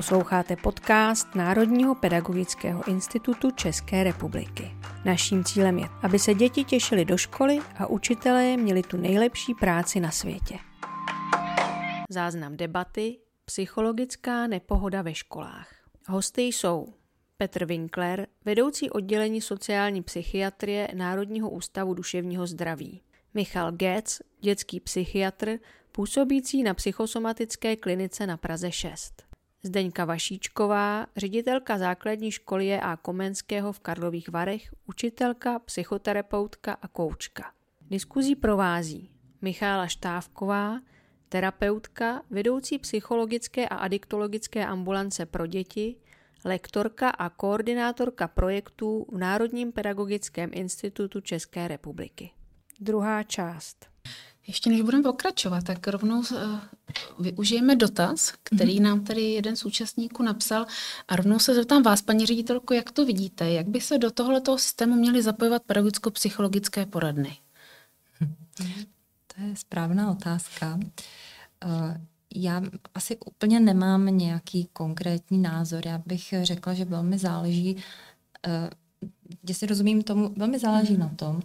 Posloucháte podcast Národního pedagogického institutu České republiky. Naším cílem je, aby se děti těšily do školy a učitelé měli tu nejlepší práci na světě. Záznam debaty Psychologická nepohoda ve školách. Hosty jsou Petr Winkler, vedoucí oddělení sociální psychiatrie Národního ústavu duševního zdraví. Michal Getz, dětský psychiatr, působící na psychosomatické klinice na Praze 6. Zdeňka Vašíčková, ředitelka základní školy a Komenského v Karlových Varech, učitelka, psychoterapeutka a koučka. Diskuzí provází Michála Štávková, terapeutka, vedoucí psychologické a adiktologické ambulance pro děti, lektorka a koordinátorka projektů v Národním pedagogickém institutu České republiky. Druhá část. Ještě než budeme pokračovat, tak rovnou uh, využijeme dotaz, který mm-hmm. nám tady jeden z účastníků napsal a rovnou se zeptám vás, paní ředitelko, jak to vidíte? Jak by se do tohoto systému měly zapojovat pedagogicko-psychologické poradny? To je správná otázka. Uh, já asi úplně nemám nějaký konkrétní názor. Já bych řekla, že velmi záleží, uh, si rozumím tomu, velmi záleží mm. na tom,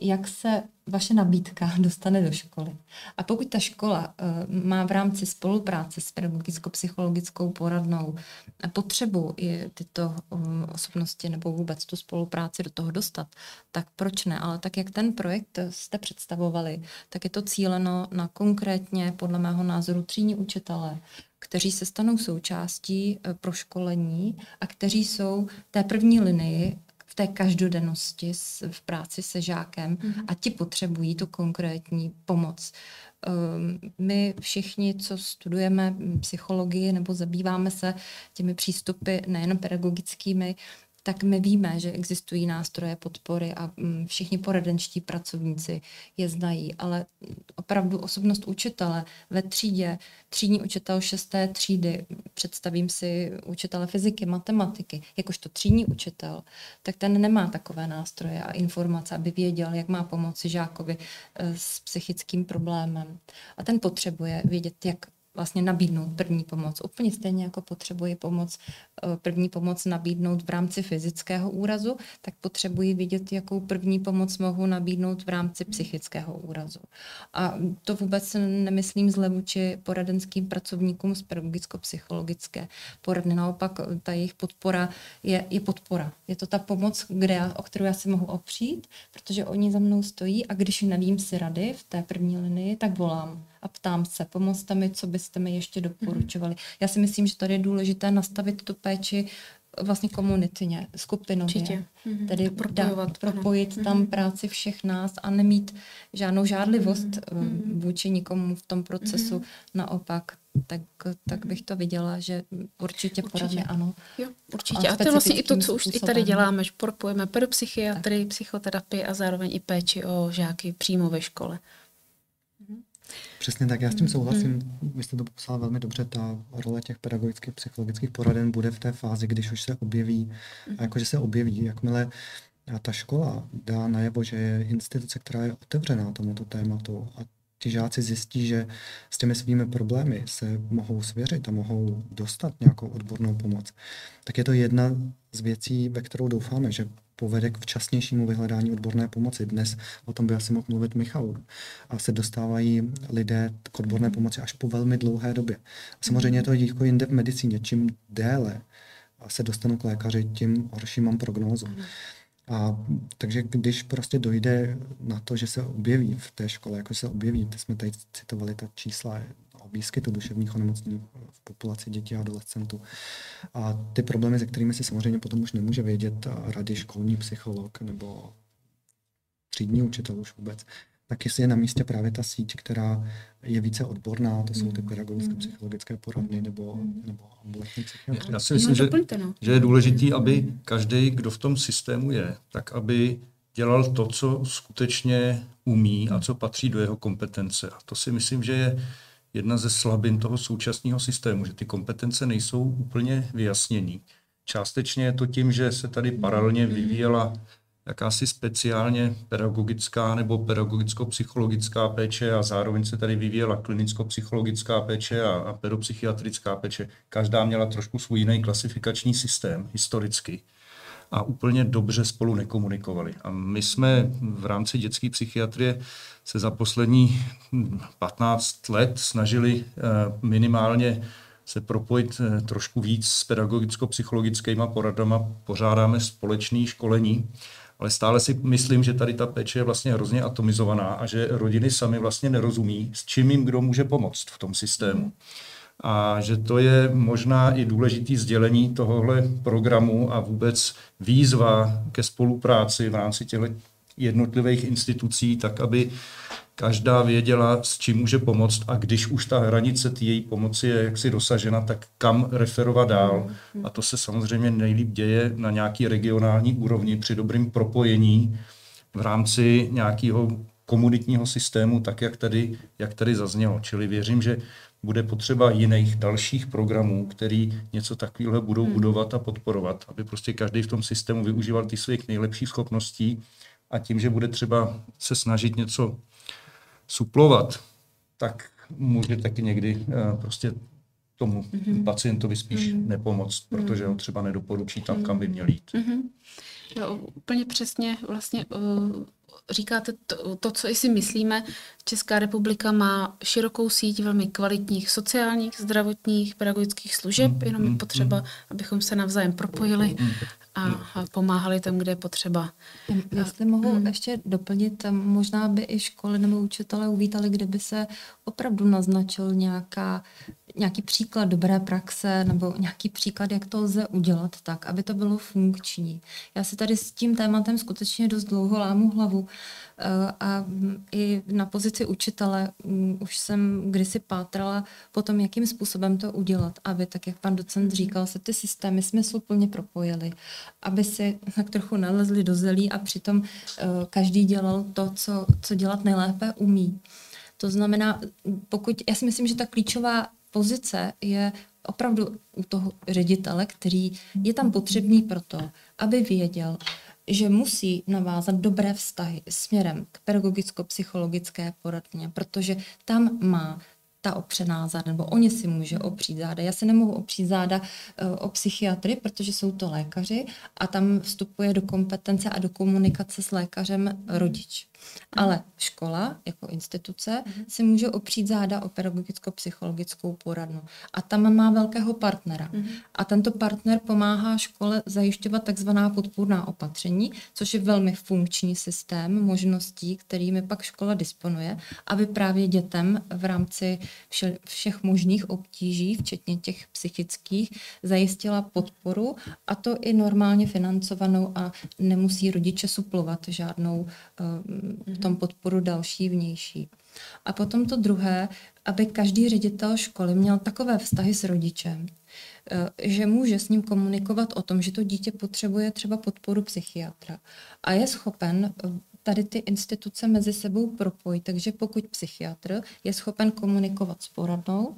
jak se vaše nabídka dostane do školy. A pokud ta škola uh, má v rámci spolupráce s pedagogicko-psychologickou poradnou potřebu tyto um, osobnosti nebo vůbec tu spolupráci do toho dostat, tak proč ne? Ale tak, jak ten projekt jste představovali, tak je to cíleno na konkrétně, podle mého názoru, třídní učitele, kteří se stanou součástí uh, proškolení a kteří jsou té první linii v té každodennosti v práci se žákem mm-hmm. a ti potřebují tu konkrétní pomoc. Ehm, my všichni, co studujeme psychologii nebo zabýváme se těmi přístupy nejen pedagogickými, tak my víme, že existují nástroje podpory a mm, všichni poradenští pracovníci je znají, ale opravdu osobnost učitele ve třídě, třídní učitel šesté třídy, představím si učitele fyziky, matematiky, jakožto třídní učitel, tak ten nemá takové nástroje a informace, aby věděl, jak má pomoci žákovi eh, s psychickým problémem. A ten potřebuje vědět, jak vlastně nabídnout první pomoc. Úplně stejně jako potřebuji pomoc, první pomoc nabídnout v rámci fyzického úrazu, tak potřebuji vidět, jakou první pomoc mohu nabídnout v rámci psychického úrazu. A to vůbec nemyslím zle vůči poradenským pracovníkům z pedagogicko-psychologické poradny. Naopak ta jejich podpora je, je podpora. Je to ta pomoc, kde já, o kterou já se mohu opřít, protože oni za mnou stojí a když nevím si rady v té první linii, tak volám a ptám se, pomozte mi, co byste mi ještě doporučovali. Mm-hmm. Já si myslím, že tady je důležité nastavit tu péči vlastně komunitně, skupinově. Mm-hmm. Tedy propojovat, propojit ano. tam mm-hmm. práci všech nás a nemít žádnou žádlivost mm-hmm. vůči nikomu v tom procesu. Mm-hmm. Naopak, tak, tak bych to viděla, že určitě, určitě. poradně ano. Jo, určitě. A, a to je vlastně i to, co už způsobem. i tady děláme, že propojeme pedopsychiatrii, psychoterapii a zároveň i péči o žáky přímo ve škole. Přesně tak, já s tím souhlasím. Mm-hmm. Vy jste to popsala velmi dobře. Ta role těch pedagogických, psychologických poraden bude v té fázi, když už se objeví, a jakože se objeví, jakmile ta škola dá najevo, že je instituce, která je otevřená tomuto tématu a ti žáci zjistí, že s těmi svými problémy se mohou svěřit a mohou dostat nějakou odbornou pomoc, tak je to jedna z věcí, ve kterou doufáme, že povede k včasnějšímu vyhledání odborné pomoci. Dnes o tom by asi mohl mluvit Michal. A se dostávají lidé k odborné pomoci až po velmi dlouhé době. Samozřejmě je to jako jinde v medicíně. Čím déle se dostanu k lékaři, tím horší mám prognózu. A takže když prostě dojde na to, že se objeví v té škole, jako se objeví, jsme tady citovali ta čísla o výskytu duševních onemocnění v populaci dětí a adolescentů. A ty problémy, se kterými se samozřejmě potom už nemůže vědět rady školní psycholog nebo třídní učitel už vůbec, tak jestli je na místě právě ta síť, která je více odborná, to jsou ty pedagogické, psychologické poradny nebo, nebo ambulantní psychiatry. Já si myslím, že, no. že je důležité, aby každý, kdo v tom systému je, tak aby dělal to, co skutečně umí a co patří do jeho kompetence. A to si myslím, že je jedna ze slabin toho současného systému, že ty kompetence nejsou úplně vyjasnění. Částečně je to tím, že se tady paralelně vyvíjela jakási speciálně pedagogická nebo pedagogicko-psychologická péče a zároveň se tady vyvíjela klinicko-psychologická péče a, a pedopsychiatrická péče. Každá měla trošku svůj jiný klasifikační systém historicky a úplně dobře spolu nekomunikovali. A my jsme v rámci dětské psychiatrie se za poslední 15 let snažili eh, minimálně se propojit eh, trošku víc s pedagogicko-psychologickými poradama. Pořádáme společné školení, ale stále si myslím, že tady ta péče je vlastně hrozně atomizovaná a že rodiny sami vlastně nerozumí, s čím jim kdo může pomoct v tom systému. A že to je možná i důležitý sdělení tohohle programu a vůbec výzva ke spolupráci v rámci těch jednotlivých institucí, tak aby každá věděla, s čím může pomoct a když už ta hranice té její pomoci je jaksi dosažena, tak kam referovat dál. A to se samozřejmě nejlíp děje na nějaký regionální úrovni při dobrým propojení v rámci nějakého komunitního systému, tak jak tady, jak tady zaznělo. Čili věřím, že bude potřeba jiných dalších programů, který něco takového budou hmm. budovat a podporovat, aby prostě každý v tom systému využíval ty svých nejlepších schopností a tím, že bude třeba se snažit něco suplovat, tak může taky někdy uh, prostě tomu mm-hmm. pacientovi spíš mm-hmm. nepomoct, protože ho třeba nedoporučí tam, kam by měl jít. Mm-hmm. Jo, úplně přesně vlastně uh, říkáte to, to, co i si myslíme. Česká republika má širokou síť velmi kvalitních sociálních, zdravotních, pedagogických služeb, mm, jenom je mm, potřeba, mm. abychom se navzájem propojili a, a pomáhali tam, kde je potřeba. Jestli mohu mm. ještě doplnit, možná by i školy nebo učitelé uvítali, kdyby se opravdu naznačil nějaká, nějaký příklad dobré praxe nebo nějaký příklad, jak to lze udělat tak, aby to bylo funkční. Já si tady s tím tématem skutečně dost dlouho lámu hlavu eh, a i na pozici učitele mm, už jsem kdysi pátrala po tom, jakým způsobem to udělat, aby, tak jak pan docent říkal, se ty systémy smysluplně propojily, aby si tak trochu nalezli do zelí a přitom eh, každý dělal to, co, co dělat nejlépe umí. To znamená, pokud, já si myslím, že ta klíčová pozice je opravdu u toho ředitele, který je tam potřebný proto, aby věděl, že musí navázat dobré vztahy směrem k pedagogicko-psychologické poradně, protože tam má ta opřená záda, nebo oni si může opřít záda. Já si nemohu opřít záda uh, o psychiatry, protože jsou to lékaři a tam vstupuje do kompetence a do komunikace s lékařem rodič. Ale škola jako instituce mm-hmm. si může opřít záda o pedagogicko-psychologickou poradnu. A tam má velkého partnera. Mm-hmm. A tento partner pomáhá škole zajišťovat takzvaná podpůrná opatření, což je velmi funkční systém možností, kterými pak škola disponuje, aby právě dětem v rámci vše, všech možných obtíží, včetně těch psychických, zajistila podporu a to i normálně financovanou a nemusí rodiče suplovat žádnou uh, v tom podporu další, vnější. A potom to druhé, aby každý ředitel školy měl takové vztahy s rodičem, eh, že může s ním komunikovat o tom, že to dítě potřebuje třeba podporu psychiatra a je schopen eh, tady ty instituce mezi sebou propojit. Takže pokud psychiatr je schopen komunikovat s poradnou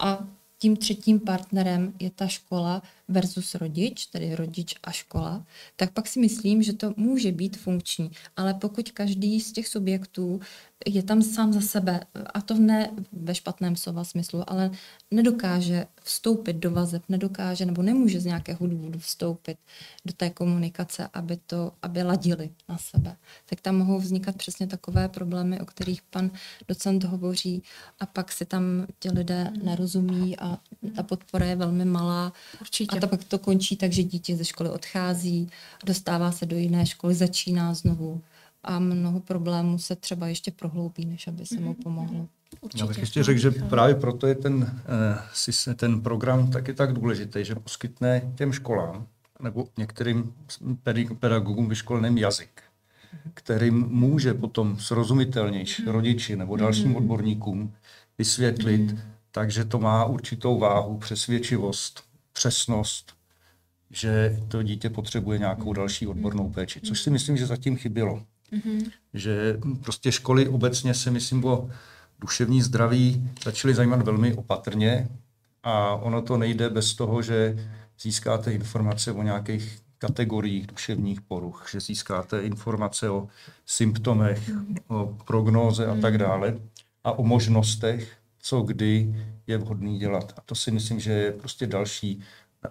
a tím třetím partnerem je ta škola versus rodič, tedy rodič a škola, tak pak si myslím, že to může být funkční. Ale pokud každý z těch subjektů je tam sám za sebe, a to ne ve špatném slova smyslu, ale nedokáže vstoupit do vazeb, nedokáže nebo nemůže z nějakého důvodu vstoupit do té komunikace, aby to, aby ladili na sebe. Tak tam mohou vznikat přesně takové problémy, o kterých pan docent hovoří a pak si tam ti lidé nerozumí a ta podpora je velmi malá. Určitě. A to pak to končí tak, že dítě ze školy odchází, dostává se do jiné školy, začíná znovu a mnoho problémů se třeba ještě prohloubí, než aby se mu mhm. pomohlo. Určitě. Já bych ještě řekl, že právě proto je ten, eh, ten program taky tak důležitý, že poskytne těm školám nebo některým pedagogům vyškoleným jazyk, kterým může potom srozumitelnější mhm. rodiči nebo dalším mhm. odborníkům vysvětlit, takže to má určitou váhu, přesvědčivost, přesnost, že to dítě potřebuje nějakou další odbornou péči, což si myslím, že zatím chybělo. Mm-hmm. Že prostě školy obecně se myslím o duševní zdraví začaly zajímat velmi opatrně a ono to nejde bez toho, že získáte informace o nějakých kategoriích duševních poruch, že získáte informace o symptomech, o prognóze a tak dále a o možnostech, co kdy je vhodný dělat. A to si myslím, že je prostě další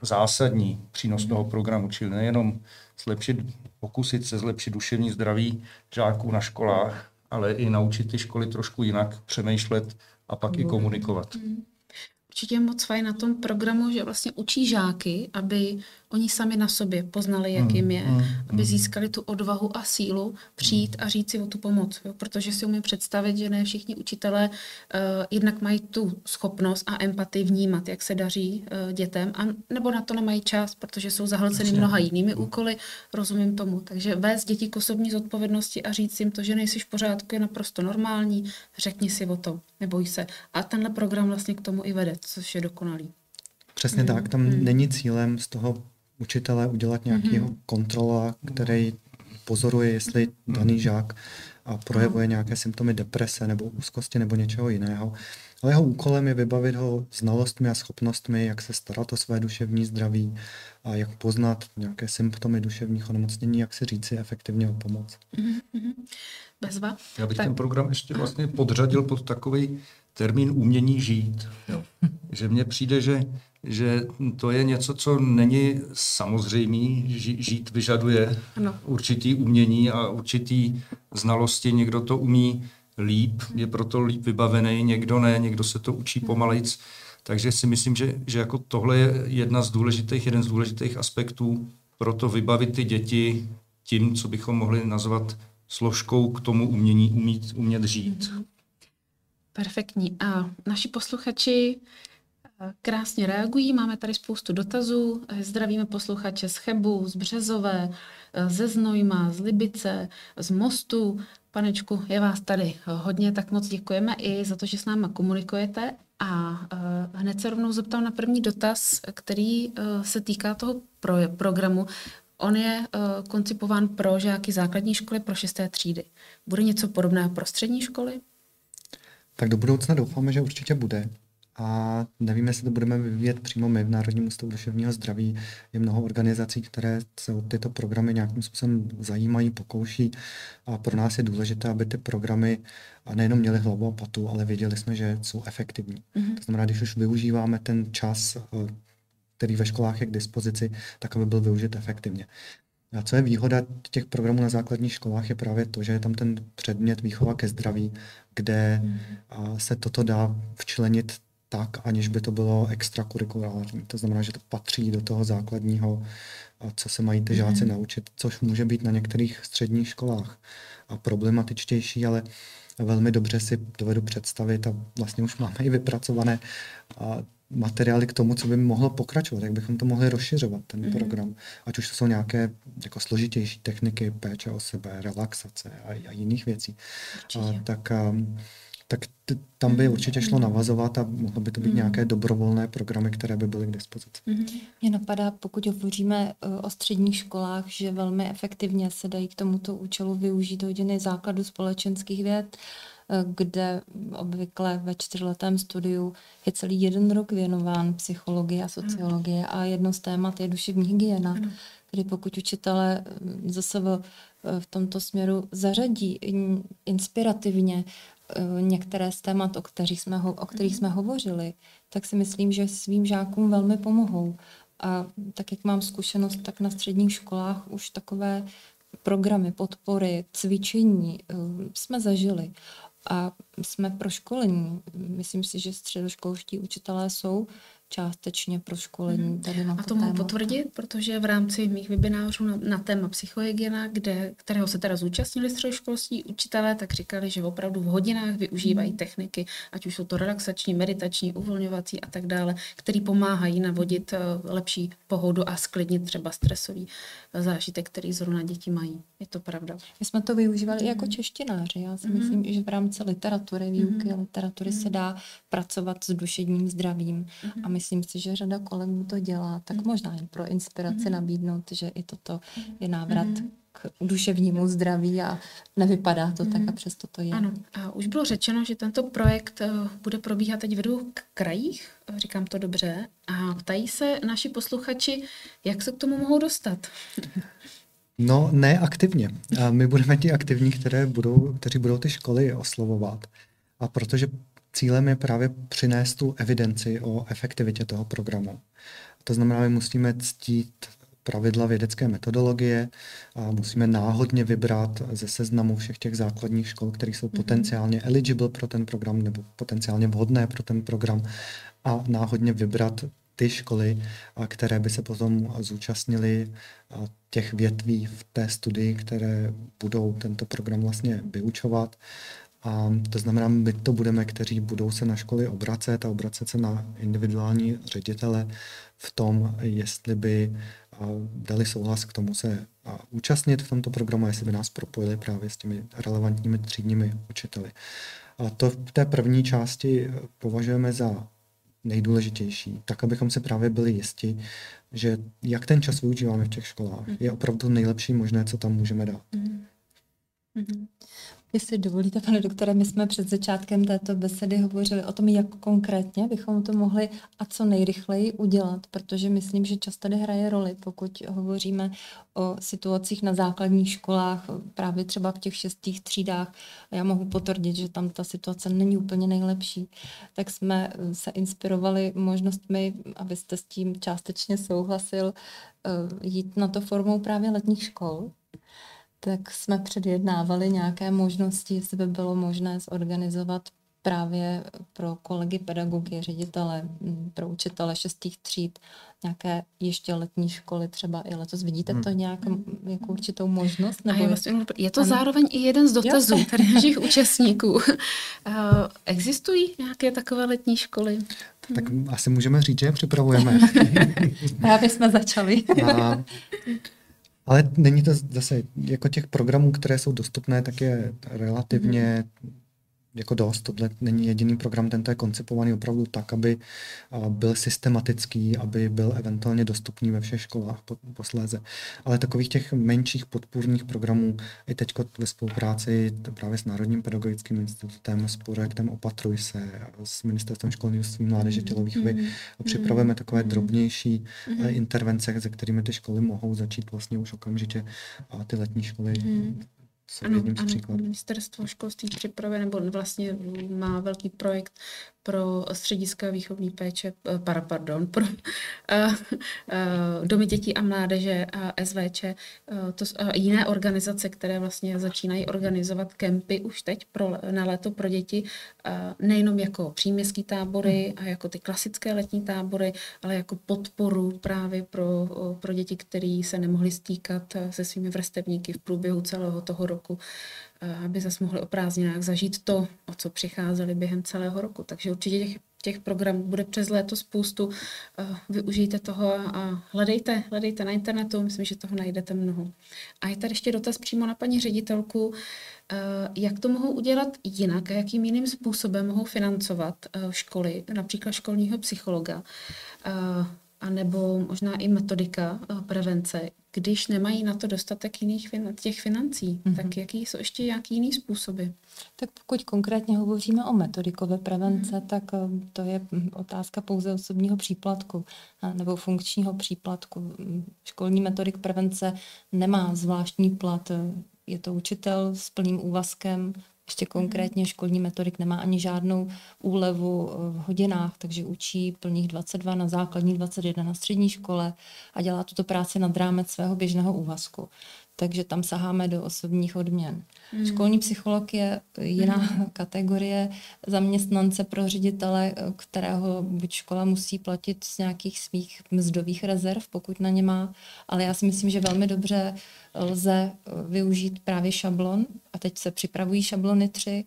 zásadní přínos toho programu, čili nejenom zlepšit, pokusit se zlepšit duševní zdraví žáků na školách, ale i naučit ty školy trošku jinak přemýšlet a pak i komunikovat. Mm. Určitě moc fajn na tom programu, že vlastně učí žáky, aby oni sami na sobě poznali, jak jim je, mm, mm, aby získali tu odvahu a sílu přijít a říct si o tu pomoc. Jo? Protože si umím představit, že ne všichni učitelé uh, jednak mají tu schopnost a empatii vnímat, jak se daří uh, dětem, a nebo na to nemají čas, protože jsou zahlceny mnoha jinými úkoly, rozumím tomu. Takže vést děti k osobní zodpovědnosti a říct jim to, že nejsi v pořádku, je naprosto normální, řekni si o tom, neboj se. A tenhle program vlastně k tomu i vede, což je dokonalý. Přesně mm. tak, tam mm. není cílem z toho učitele udělat nějakého mm-hmm. kontrola, který pozoruje, jestli daný žák a projevuje nějaké symptomy deprese nebo úzkosti nebo něčeho jiného. Ale jeho úkolem je vybavit ho znalostmi a schopnostmi, jak se starat o své duševní zdraví a jak poznat nějaké symptomy duševních onemocnění, jak si říci efektivně o pomoc. Mm-hmm. Bezva. Já bych tak. ten program ještě vlastně podřadil pod takový termín umění žít. Jo. Že mně přijde, že že to je něco, co není samozřejmý. Žít vyžaduje ano. určitý umění a určitý znalosti. Někdo to umí líp, je proto líp vybavený, někdo ne, někdo se to učí pomalejc. Takže si myslím, že, že jako tohle je jedna z důležitých, jeden z důležitých aspektů pro to vybavit ty děti tím, co bychom mohli nazvat složkou k tomu umění, umít, umět žít. Perfektní. A naši posluchači krásně reagují. Máme tady spoustu dotazů. Zdravíme posluchače z Chebu, z Březové, ze Znojma, z Libice, z Mostu. Panečku, je vás tady hodně, tak moc děkujeme i za to, že s náma komunikujete. A hned se rovnou zeptám na první dotaz, který se týká toho pro, programu. On je koncipován pro žáky základní školy pro šesté třídy. Bude něco podobného pro střední školy? Tak do budoucna doufáme, že určitě bude a nevím, jestli to budeme vyvíjet přímo my v Národním ústavu duševního zdraví. Je mnoho organizací, které se o tyto programy nějakým způsobem zajímají, pokouší a pro nás je důležité, aby ty programy nejenom měly hlavu a patu, ale věděli jsme, že jsou efektivní. Mm-hmm. To znamená, když už využíváme ten čas, eh, který ve školách je k dispozici, tak aby byl využit efektivně. A co je výhoda těch programů na základních školách, je právě to, že je tam ten předmět výchova ke zdraví, kde mm. se toto dá včlenit tak, aniž by to bylo extrakurikulární. To znamená, že to patří do toho základního, co se mají ty žáci mm. naučit, což může být na některých středních školách a problematičtější, ale velmi dobře si dovedu představit a vlastně už máme i vypracované materiály k tomu, co by mohlo pokračovat, jak bychom to mohli rozšiřovat, ten mm. program. Ať už to jsou nějaké jako složitější techniky péče o sebe, relaxace a, a jiných věcí. A, tak um, tak t- tam by určitě šlo navazovat a mohlo by to být mm. nějaké dobrovolné programy, které by byly k dispozici. Mě napadá, pokud hovoříme uh, o středních školách, že velmi efektivně se dají k tomuto účelu využít hodiny základu společenských věd, uh, kde obvykle ve čtyřletém studiu je celý jeden rok věnován psychologii a sociologie a jedno z témat je duševní hygiena, kdy pokud učitele zase v, tomto směru zařadí inspirativně některé z témat, o kterých jsme, ho, o kterých jsme hovořili, tak si myslím, že svým žákům velmi pomohou. A tak, jak mám zkušenost, tak na středních školách už takové programy podpory, cvičení eh, jsme zažili a jsme pro školení. Myslím si, že středoškolští učitelé jsou částečně pro školení mhm. tady na A to mohu potvrdit, protože v rámci mých webinářů na, na téma psychohygiena, kde, kterého se teda zúčastnili středoškolští učitelé, tak říkali, že opravdu v hodinách využívají hmm. techniky, ať už jsou to relaxační, meditační, uvolňovací a tak dále, který pomáhají navodit eh, lepší pohodu a sklidnit třeba stresový eh, zážitek, který zrovna děti mají. Je to pravda. My jsme to využívali hmm. jako češtináři. Já si hmm. myslím, že v rámci literatury, výuky hmm. literatury hmm. se dá pracovat s duševním zdravím hmm. a my myslím si, že řada kolegů to dělá, tak mm. možná jen pro inspiraci mm. nabídnout, že i toto je návrat mm. k duševnímu zdraví a nevypadá to mm. tak a přesto to je. Ano, a už bylo řečeno, že tento projekt uh, bude probíhat teď v dvou krajích, říkám to dobře, a ptají se naši posluchači, jak se k tomu mohou dostat. No, ne aktivně. A my budeme ti aktivní, které budou, kteří budou ty školy oslovovat. A protože cílem je právě přinést tu evidenci o efektivitě toho programu. To znamená, my musíme ctít pravidla vědecké metodologie a musíme náhodně vybrat ze seznamu všech těch základních škol, které jsou mm-hmm. potenciálně eligible pro ten program nebo potenciálně vhodné pro ten program a náhodně vybrat ty školy, které by se potom zúčastnily těch větví v té studii, které budou tento program vlastně vyučovat. A to znamená, my to budeme, kteří budou se na školy obracet a obracet se na individuální ředitele v tom, jestli by dali souhlas k tomu se účastnit v tomto programu, jestli by nás propojili právě s těmi relevantními třídními učiteli. A to v té první části považujeme za nejdůležitější, tak abychom se právě byli jisti, že jak ten čas využíváme v těch školách, je opravdu nejlepší možné, co tam můžeme dát. Mm-hmm. Jestli dovolíte, pane doktore, my jsme před začátkem této besedy hovořili o tom, jak konkrétně bychom to mohli a co nejrychleji udělat, protože myslím, že čas tady hraje roli, pokud hovoříme o situacích na základních školách, právě třeba v těch šestých třídách. Já mohu potvrdit, že tam ta situace není úplně nejlepší. Tak jsme se inspirovali možnostmi, abyste s tím částečně souhlasil, eh, jít na to formou právě letních škol tak jsme předjednávali nějaké možnosti, jestli by bylo možné zorganizovat právě pro kolegy pedagogy, ředitele, pro učitele šestých tříd, nějaké ještě letní školy třeba i letos. Vidíte to nějak jako určitou možnost? Nebo je, vlastně, je to ano. zároveň i jeden z dotazů jo. tady našich účastníků. Uh, existují nějaké takové letní školy? Tak asi můžeme říct, že je připravujeme. Právě jsme začali. A ale není to zase, jako těch programů, které jsou dostupné, tak je relativně jako dost. Tohle není jediný program, tento je koncipovaný opravdu tak, aby byl systematický, aby byl eventuálně dostupný ve všech školách posléze. Ale takových těch menších podpůrných programů i teď ve spolupráci právě s Národním pedagogickým institutem, s projektem Opatruj se, s Ministerstvem školství, mládeže, tělovýchovy mm-hmm. připravujeme takové mm-hmm. drobnější mm-hmm. intervence, se kterými ty školy mohou začít vlastně už okamžitě a ty letní školy ano, ano, ministerstvo školství připravuje, nebo vlastně má velký projekt pro střediska výchovní péče, eh, para, pardon, pro uh, uh, domy dětí a mládeže a SVČ, to, uh, jiné organizace, které vlastně začínají organizovat kempy už teď pro, na léto pro děti, nejenom jako příměstský tábory a jako ty klasické letní tábory, ale jako podporu právě pro, pro děti, které se nemohly stýkat se svými vrstevníky v průběhu celého toho roku aby zase mohli o prázdninách zažít to, o co přicházeli během celého roku. Takže určitě těch, těch programů bude přes léto spoustu. Využijte toho a hledejte, hledejte na internetu, myslím, že toho najdete mnoho. A je tady ještě dotaz přímo na paní ředitelku, jak to mohou udělat jinak a jakým jiným způsobem mohou financovat školy, například školního psychologa, a nebo možná i metodika prevence, když nemají na to dostatek jiných fin- těch financí, mm-hmm. tak jaký jsou ještě nějaký jiný způsoby? Tak pokud konkrétně hovoříme o metodikové prevence, mm-hmm. tak um, to je hm, otázka pouze osobního příplatku nebo funkčního příplatku. Školní metodik prevence nemá zvláštní plat. Je to učitel s plným úvazkem, ještě konkrétně školní metodik nemá ani žádnou úlevu eh, v hodinách, takže učí plných 22 na základní 21 na střední škole a dělá tuto práci nad rámec svého běžného úvazku takže tam saháme do osobních odměn. Mm. Školní psycholog je jiná mm. kategorie zaměstnance pro ředitele, kterého buď škola musí platit z nějakých svých mzdových rezerv, pokud na ně má, ale já si myslím, že velmi dobře lze využít právě šablon a teď se připravují šablony 3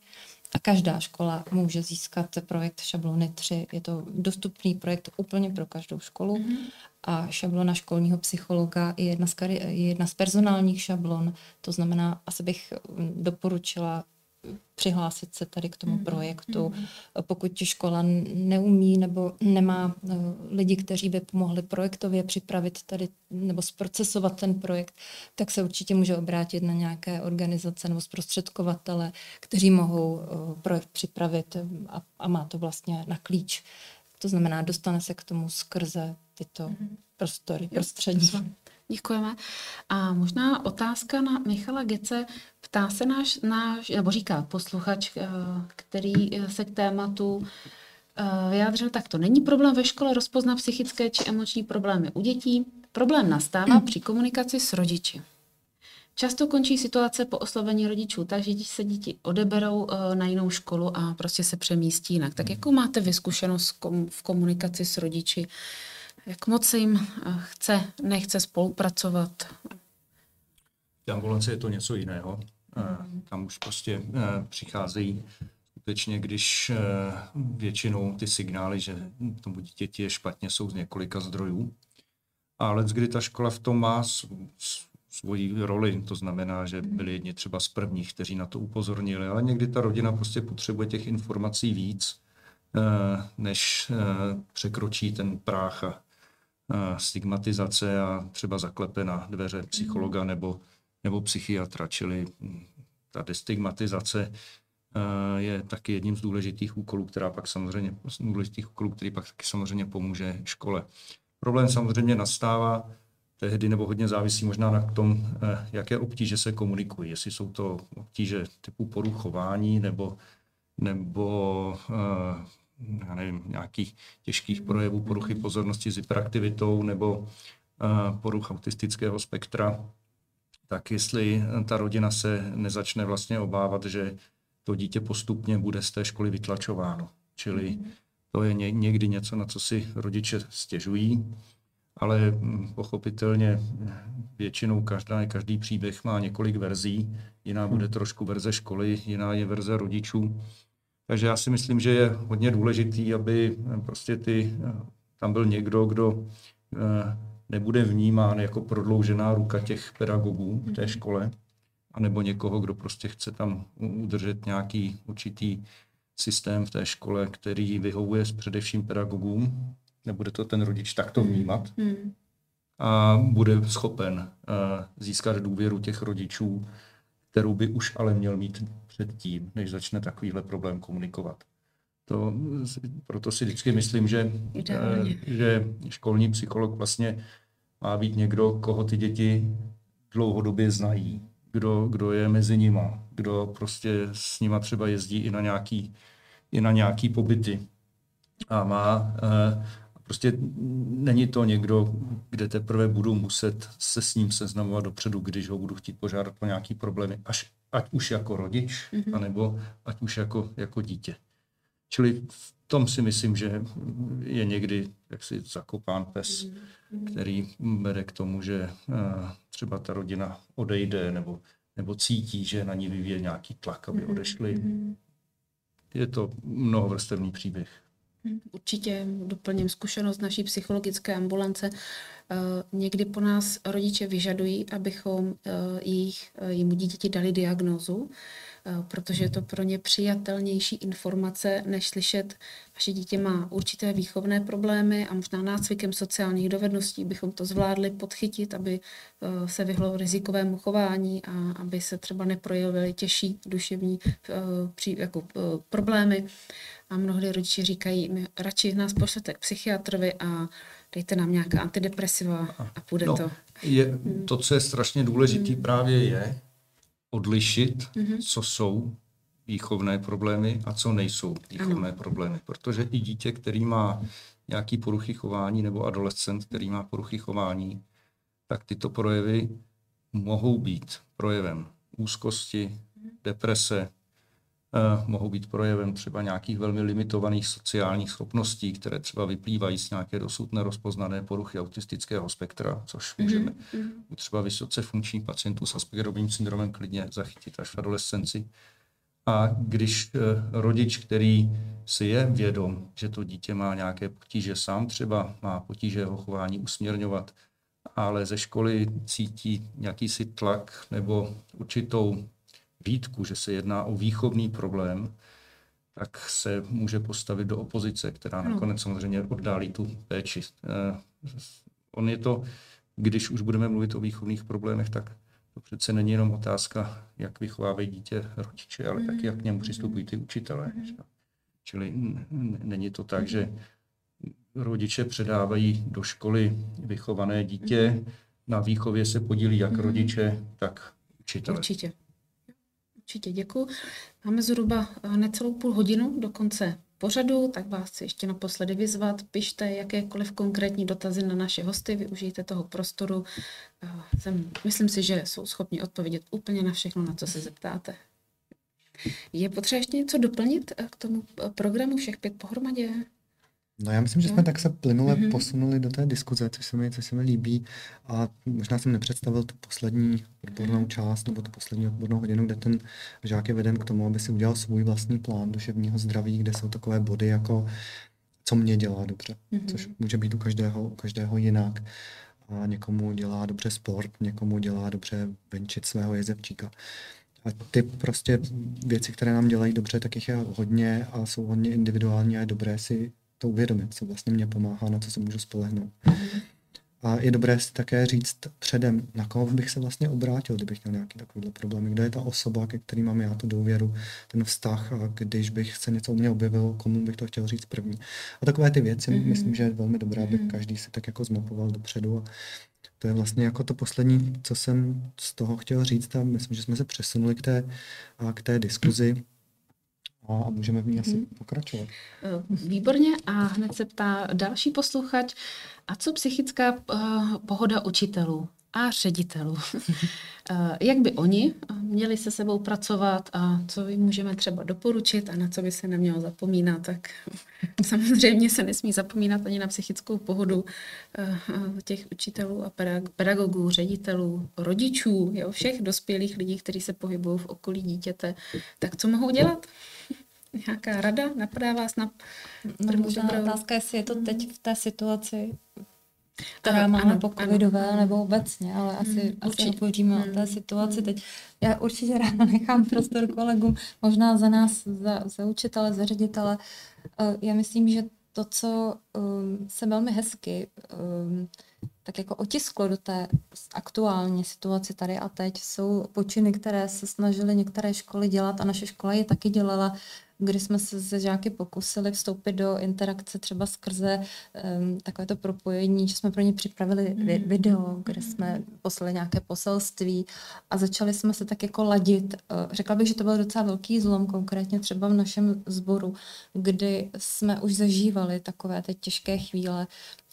a každá škola může získat projekt šablony 3. Je to dostupný projekt úplně pro každou školu mm-hmm a šablona školního psychologa je jedna z, kari- je jedna z personálních šablon. To znamená, asi bych mm, doporučila přihlásit se tady k tomu mm-hmm. projektu. Pokud škola neumí nebo nemá uh, lidi, kteří by pomohli projektově připravit tady nebo zprocesovat ten projekt, tak se určitě může obrátit na nějaké organizace nebo zprostředkovatele, kteří mohou uh, projekt připravit a, a má to vlastně na klíč. To znamená, dostane se k tomu skrze tyto mm-hmm. prostory, prostředí. Děkujeme. A možná otázka na Michala Gece. Ptá se náš, náš nebo říká posluchač, eh, který eh, se k tématu eh, vyjádřil takto. Není problém ve škole rozpoznat psychické či emoční problémy u dětí. Problém nastává při komunikaci s rodiči. Často končí situace po oslovení rodičů tak, že se děti odeberou na jinou školu a prostě se přemístí jinak. Tak jakou máte vy zkušenost v komunikaci s rodiči? Jak moc jim eh, chce, nechce spolupracovat? V ambulanci je to něco jiného. Mm. Tam už prostě eh, přicházejí skutečně, když většinou ty signály, že tomu dítěti je špatně, jsou z několika zdrojů. Ale kdy ta škola v tom má svoji roli, to znamená, že byli jedni třeba z prvních, kteří na to upozornili, ale někdy ta rodina prostě potřebuje těch informací víc, než překročí ten práh stigmatizace a třeba zaklepe na dveře psychologa mhm. nebo, nebo psychiatra, čili hm, ta destigmatizace je taky jedním z důležitých úkolů, která pak samozřejmě, z důležitých úkolů, který pak taky samozřejmě pomůže škole. Problém samozřejmě nastává tehdy, nebo hodně závisí možná na tom, eh, jaké obtíže se komunikují. Jestli jsou to obtíže typu poruchování nebo, nebo eh, já nevím, nějakých těžkých projevů poruchy pozornosti s hyperaktivitou nebo uh, poruch autistického spektra, tak jestli ta rodina se nezačne vlastně obávat, že to dítě postupně bude z té školy vytlačováno. Čili to je někdy něco, na co si rodiče stěžují, ale hm, pochopitelně většinou každá, každý příběh má několik verzí. Jiná bude trošku verze školy, jiná je verze rodičů. Takže já si myslím, že je hodně důležitý, aby eh, prostě ty, eh, tam byl někdo, kdo eh, nebude vnímán jako prodloužená ruka těch pedagogů v té mhm. škole, anebo někoho, kdo prostě chce tam udržet nějaký určitý systém v té škole, který vyhovuje především pedagogům. Nebude to ten rodič takto mhm. vnímat. Mm. A bude schopen získat důvěru těch rodičů, kterou by už ale měl mít předtím, než začne takovýhle problém komunikovat. To, proto si vždycky myslím, že, eh, že školní psycholog vlastně má být někdo, koho ty děti dlouhodobě znají, kdo, kdo je mezi nima, kdo prostě s nima třeba jezdí i na nějaký, i na nějaký pobyty. A má eh, prostě není to někdo, kde teprve budu muset se s ním seznamovat dopředu, když ho budu chtít požádat o nějaký problémy, až ať už jako rodič, mm-hmm. anebo ať už jako, jako dítě. Čili v tom si myslím, že je někdy jaksi zakopán pes, mm-hmm. který vede k tomu, že uh, třeba ta rodina odejde nebo, nebo cítí, že na ní vyvíje nějaký tlak, aby mm-hmm. odešli. Je to mnohovrstevný příběh. Určitě doplním zkušenost naší psychologické ambulance. Eh, někdy po nás rodiče vyžadují, abychom eh, jich, eh, jim dítěti dali diagnózu, protože je to pro ně přijatelnější informace, než slyšet, vaše dítě má určité výchovné problémy a možná nácvikem sociálních dovedností bychom to zvládli podchytit, aby se vyhlo rizikovému chování a aby se třeba neprojevily těžší duševní jako, problémy. A mnohdy rodiče říkají, my radši nás pošlete k psychiatrovi a dejte nám nějaká antidepresiva a půjde no, to. Je, hmm. to, co je strašně důležité hmm. právě je odlišit, hmm. co jsou výchovné problémy a co nejsou výchovné ano. problémy. Protože i dítě, který má nějaký poruchy chování nebo adolescent, který má poruchy chování, tak tyto projevy mohou být projevem úzkosti, mhm. deprese, mohou být projevem třeba nějakých velmi limitovaných sociálních schopností, které třeba vyplývají z nějaké dosud nerozpoznané poruchy autistického spektra, což mhm, můžeme mm-hmm. u třeba vysoce funkčních pacientů s Aspergerovým syndromem klidně zachytit až v adolescenci. A když eh, rodič, který si je vědom, že to dítě má nějaké potíže, sám třeba má potíže jeho chování usměrňovat, ale ze školy cítí nějaký si tlak nebo určitou výtku, že se jedná o výchovný problém, tak se může postavit do opozice, která nakonec samozřejmě oddálí tu péči. Eh, on je to, když už budeme mluvit o výchovných problémech, tak to přece není jenom otázka, jak vychovávají dítě rodiče, ale taky, jak k němu přistupují ty učitelé. Čili není to tak, že rodiče předávají do školy vychované dítě, na výchově se podílí jak rodiče, tak učitelé. Určitě. Určitě děkuji. Máme zhruba eh, necelou půl hodinu do konce pořadu, tak vás chci ještě naposledy vyzvat. Pište jakékoliv konkrétní dotazy na naše hosty, využijte toho prostoru. Eh, jsem, myslím si, že jsou schopni odpovědět úplně na všechno, na co se zeptáte. Je potřeba ještě něco doplnit eh, k tomu programu všech pět pohromadě? No já myslím, že jsme tak se plynule mm-hmm. posunuli do té diskuze, což se mi, což se mi líbí a možná jsem nepředstavil tu poslední odbornou část nebo tu poslední odbornou hodinu, kde ten žák je veden k tomu, aby si udělal svůj vlastní plán duševního zdraví, kde jsou takové body jako co mě dělá dobře, mm-hmm. což může být u každého, u každého jinak. A někomu dělá dobře sport, někomu dělá dobře venčit svého jezevčíka. A ty prostě věci, které nám dělají dobře, tak jich je hodně a jsou hodně individuální a je dobré si to uvědomit, co vlastně mě pomáhá, na co se můžu spolehnout. Mm-hmm. A je dobré si také říct předem, na koho bych se vlastně obrátil, kdybych měl nějaký takovýhle problém. Kdo je ta osoba, ke který mám já tu důvěru, ten vztah, a když bych se něco u mě objevilo, komu bych to chtěl říct první. A takové ty věci, mm-hmm. myslím, že je velmi dobré, aby mm-hmm. každý si tak jako zmapoval dopředu. A to je vlastně jako to poslední, co jsem z toho chtěl říct a myslím, že jsme se přesunuli k té, k té diskuzi a můžeme v ní asi hmm. pokračovat. Eh, výborně a hned se ptá další posluchač, a co psychická uh, pohoda učitelů a ředitelů? uh, jak by oni měli se sebou pracovat a co jim můžeme třeba doporučit a na co by se nemělo zapomínat? Tak samozřejmě se nesmí zapomínat ani na psychickou pohodu těch učitelů a pedagogů, ředitelů, rodičů, jo, všech dospělých lidí, kteří se pohybují v okolí dítěte. Tak co mohou dělat? Nějaká rada? Napadá vás na no, možná dobrou... otázka, jestli je to teď v té situaci, která máme ano, po covidové, ano. nebo obecně, ale asi, hmm, asi odpovědíme hmm. o té hmm, situaci hmm. teď. Já určitě ráda nechám prostor kolegům, možná za nás, za, za učitele, za ředitele. Uh, já myslím, že to, co um, se velmi hezky um, tak jako otisklo do té aktuální situace tady a teď, jsou počiny, které se snažily některé školy dělat a naše škola je taky dělala kdy jsme se se žáky pokusili vstoupit do interakce třeba skrze um, takové to propojení, že jsme pro ně připravili mm. video, kde jsme poslali nějaké poselství a začali jsme se tak jako ladit. Uh, řekla bych, že to byl docela velký zlom, konkrétně třeba v našem sboru, kdy jsme už zažívali takové ty těžké chvíle,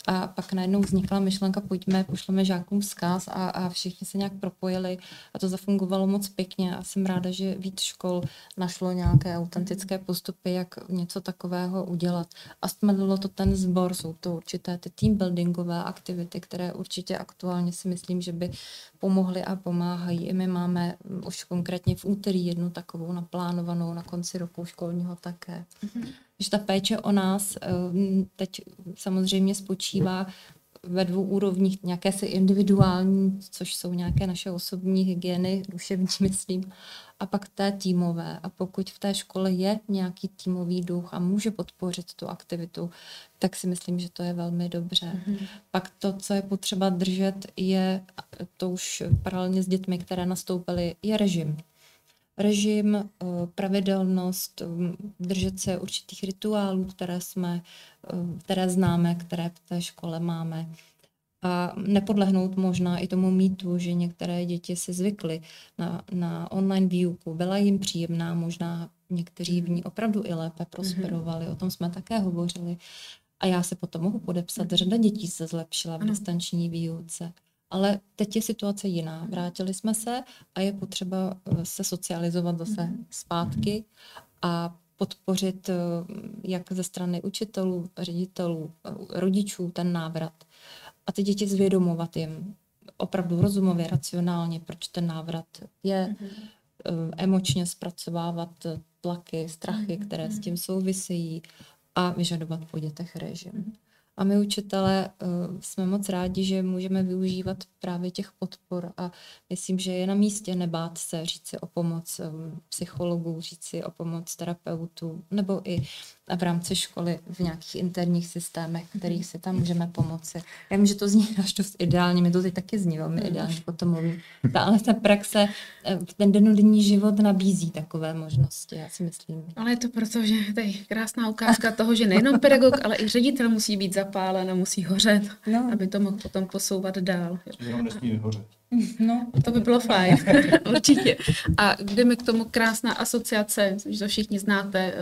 a pak najednou vznikla myšlenka, pojďme, pošleme žákům vzkaz a, a všichni se nějak propojili a to zafungovalo moc pěkně a jsem ráda, že víc škol našlo nějaké autentické postupy, jak něco takového udělat. A stmelilo to ten sbor, jsou to určité ty team buildingové aktivity, které určitě aktuálně si myslím, že by pomohly a pomáhají. I my máme už konkrétně v úterý jednu takovou naplánovanou na konci roku školního také. Mm-hmm že ta péče o nás eh, teď samozřejmě spočívá ve dvou úrovních, nějaké si individuální, což jsou nějaké naše osobní hygieny, duševní, myslím, a pak té týmové. A pokud v té škole je nějaký týmový duch a může podpořit tu aktivitu, tak si myslím, že to je velmi dobře. Mm-hmm. Pak to, co je potřeba držet, je, to už paralelně s dětmi, které nastoupily, je režim režim, eh, pravidelnost, mm, držet se určitých rituálů, které jsme, eh, které známe, které v té škole máme. A nepodlehnout možná i tomu mýtu, že některé děti si zvykly na, na online výuku, byla jim příjemná, možná někteří v ní opravdu i lépe prosperovali, mm-hmm. o tom jsme také hovořili. A já se potom mohu podepsat, mm-hmm. řada dětí se zlepšila v distanční výuce. Ale teď je situace jiná. Vrátili jsme se a je potřeba eh, se socializovat zase mhm. zpátky a podpořit eh, jak ze strany učitelů, ředitelů, eh, rodičů ten návrat. A ty děti zvědomovat jim opravdu rozumově, racionálně, proč ten návrat je, mm-hmm. emočně zpracovávat tlaky, strachy, mm-hmm. které s tím souvisejí a vyžadovat po dětech režim. A my učitelé uh, jsme moc rádi, že můžeme využívat právě těch podpor a myslím, že je na místě nebát se říct si o pomoc um, psychologů, říct si o pomoc terapeutů nebo i v rámci školy v nějakých interních systémech, kterých si tam můžeme pomoci. Já vím, že to zní až dost ideálně, mi to teď taky zní velmi ideálně, potom mluvím. Ale ta praxe, eh, ten denodenní život nabízí takové možnosti, já si myslím. Ale je to proto, že to je krásná ukázka toho, že nejenom pedagog, ale i ředitel musí být zapálen a musí hořet, no. aby to mohl potom posouvat dál. Jenom nesmí vyhořet. No, to by bylo fajn, určitě. A jde mi k tomu krásná asociace, že to všichni znáte, eh,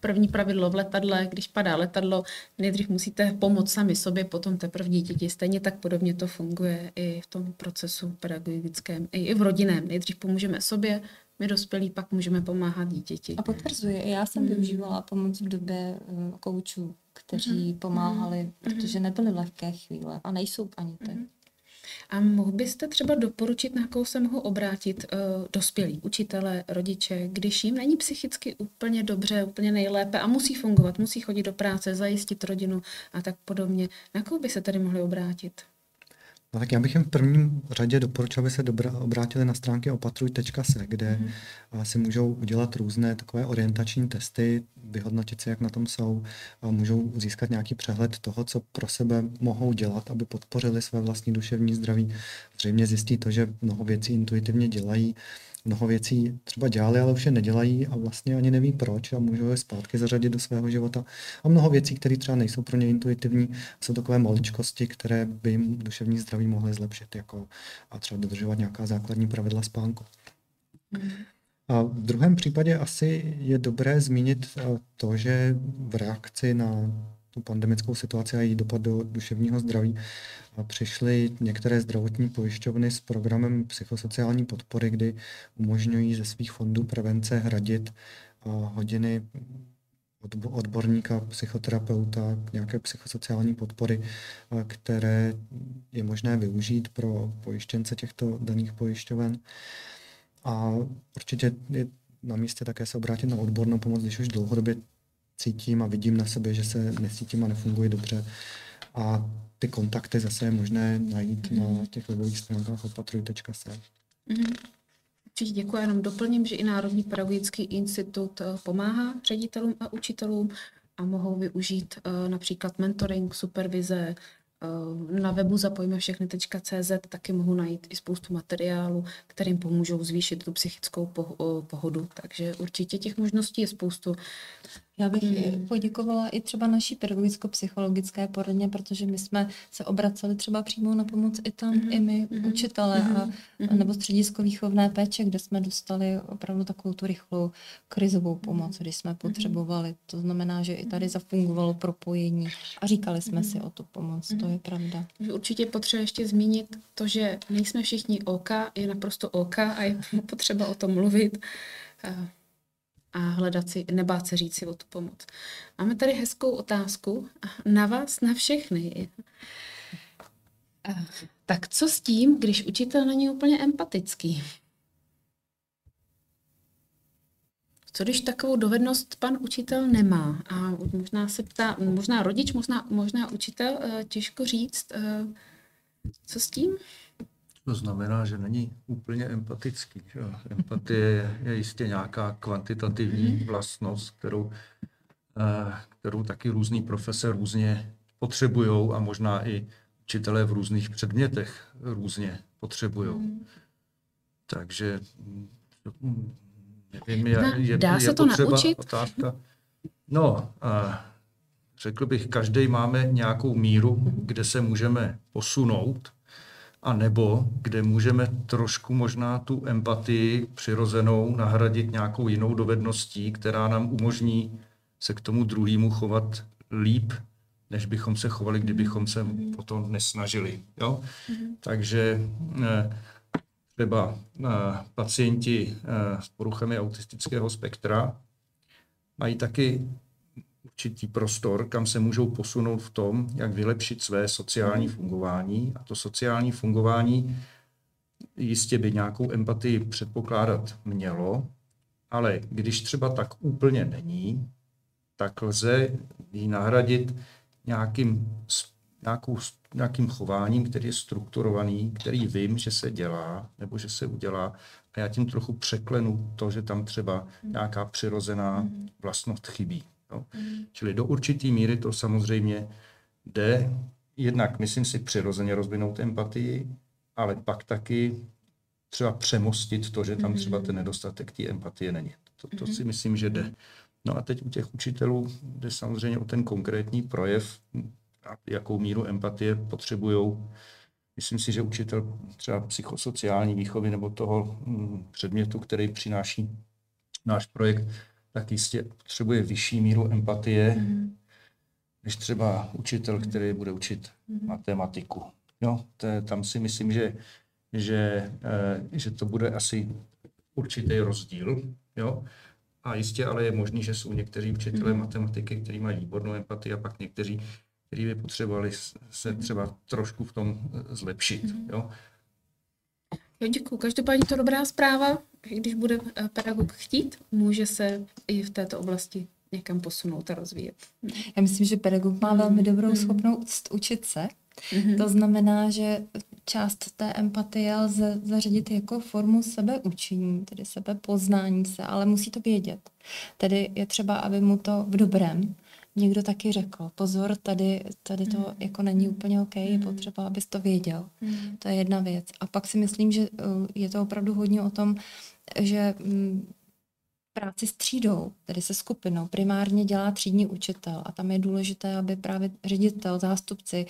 první pravidlo v letadle, když padá letadlo, nejdřív musíte pomoct sami sobě, potom teprve dítěti. Stejně tak podobně to funguje i v tom procesu pedagogickém, i v rodinném. Nejdřív pomůžeme sobě, my dospělí pak můžeme pomáhat dítěti. A potvrzuje, já jsem mm. využívala pomoc v době uh, koučů, kteří mm. pomáhali, mm. protože nebyly lehké chvíle a nejsou ani teď. Mm. A mohl byste třeba doporučit, na koho se mohou obrátit uh, dospělí, učitele, rodiče, když jim není psychicky úplně dobře, úplně nejlépe a musí fungovat, musí chodit do práce, zajistit rodinu a tak podobně. Na koho by se tady mohli obrátit? No tak já bych jim v prvním řadě doporučil, aby se dobra, obrátili na stránky opatruj.se, kde mm. si můžou udělat různé takové orientační testy, vyhodnotit si, jak na tom jsou, a můžou získat nějaký přehled toho, co pro sebe mohou dělat, aby podpořili své vlastní duševní zdraví. Zřejmě zjistí to, že mnoho věcí intuitivně dělají, mnoho věcí třeba dělali, ale už je nedělají a vlastně ani neví proč a můžou je zpátky zařadit do svého života. A mnoho věcí, které třeba nejsou pro ně intuitivní, jsou takové maličkosti, které by jim duševní zdraví mohly zlepšit, jako a třeba dodržovat nějaká základní pravidla spánku. Mm. A v druhém případě asi je dobré zmínit eh, to, že v reakci na tu pandemickou situaci a její dopad do duševního zdraví přišly některé zdravotní pojišťovny s programem psychosociální podpory, kdy umožňují ze svých fondů prevence hradit hodiny odborníka, psychoterapeuta, nějaké psychosociální podpory, které je možné využít pro pojištěnce těchto daných pojišťoven. A určitě je na místě také se obrátit na odbornou pomoc, když už dlouhodobě cítím a vidím na sebe, že se necítím a nefunguji dobře. A ty kontakty zase je možné najít mm. na těch webových stránkách opatruj.se. Mm. Určitě děkuji, jenom doplním, že i Národní pedagogický institut eh, pomáhá ředitelům a učitelům a mohou využít uh, například mentoring, supervize, Eh, na webu zapojíme všechny.cz taky mohu najít i spoustu materiálů, kterým pomůžou zvýšit tu psychickou pohodu. Takže určitě těch možností je spoustu. Já bych hmm. poděkovala i třeba naší pedagogicko-psychologické poradně, protože my jsme se obraceli třeba přímo na pomoc i tam, hmm. i my, hmm. učitele, hmm. a, hmm. nebo středisko výchovné péče, kde jsme dostali opravdu takovou tu rychlou krizovou pomoc, když jsme potřebovali. To znamená, že i tady zafungovalo propojení a říkali jsme si o tu pomoc, to je pravda. Určitě potřeba ještě zmínit to, že nejsme všichni OK, je naprosto OK a je potřeba o tom mluvit a hledat si, nebát se říct si o tu pomoc. Máme tady hezkou otázku na vás, na všechny. Tak co s tím, když učitel není úplně empatický? Co když takovou dovednost pan učitel nemá? A možná se ptá, možná rodič, možná, možná učitel, eh, těžko říct, eh, co s tím? To znamená, že není úplně empatický. Že? Empatie je, je jistě nějaká kvantitativní mhm. vlastnost, kterou, eh, kterou taky různý profese různě potřebují a možná i učitelé v různých předmětech různě potřebují. Mm. Takže hm, nevím, je, je, Dá je se to naučit? Otázka. No, a řekl bych, každý máme nějakou míru, kde se můžeme posunout a nebo kde můžeme trošku možná tu empatii přirozenou nahradit nějakou jinou dovedností, která nám umožní se k tomu druhému chovat líp, než bychom se chovali, kdybychom se o to nesnažili. Jo? Mm-hmm. Takže eh, třeba eh, pacienti eh, s poruchami autistického spektra mají taky určitý prostor, kam se můžou posunout v tom, jak vylepšit své sociální fungování. A to sociální fungování jistě by nějakou empatii předpokládat mělo, ale když třeba tak úplně není, tak lze ji nahradit nějakým, nějakou, nějakým chováním, který je strukturovaný, který vím, že se dělá nebo že se udělá a já tím trochu překlenu to, že tam třeba nějaká přirozená vlastnost chybí. Jo. Čili do určité míry to samozřejmě jde jednak, myslím si, přirozeně rozvinout empatii, ale pak taky třeba přemostit to, že tam třeba ten nedostatek té empatie není. To, to si myslím, že jde. No a teď u těch učitelů jde samozřejmě o ten konkrétní projev, a jakou míru empatie potřebují. Myslím si, že učitel třeba psychosociální výchovy nebo toho mm, předmětu, který přináší náš projekt, tak jistě potřebuje vyšší míru empatie, mm-hmm. než třeba učitel, který bude učit mm-hmm. matematiku. Jo, to je, tam si myslím, že, že, e, že to bude asi určitý rozdíl. Jo? A jistě ale je možný, že jsou někteří učitelé mm. matematiky, kteří mají výbornou empatii a pak někteří, kteří by potřebovali se třeba trošku v tom eh, zlepšit. Mm. Jo? Jo, děkuji. Každopádně to dobrá zpráva, když bude eh, pedagog chtít, může se i v této oblasti někam posunout a rozvíjet. Já myslím, že pedagog má velmi dobrou mhm. schopnost učit se. Mm-hmm. To znamená, že část té empatie lze zařadit jako formu sebeučení, tedy sebepoznání se, ale musí to vědět. Tedy je třeba, aby mu to v dobrém někdo taky řekl, pozor, tady, tady to mm. jako není úplně OK, je mhm. potřeba, abys to věděl. Mm. To je jedna věc. A pak si myslím, že uh, je to opravdu hodně o tom, že mm, práci s třídou, tedy se skupinou, primárně dělá třídní učitel a tam je důležité, aby právě ředitel, zástupci,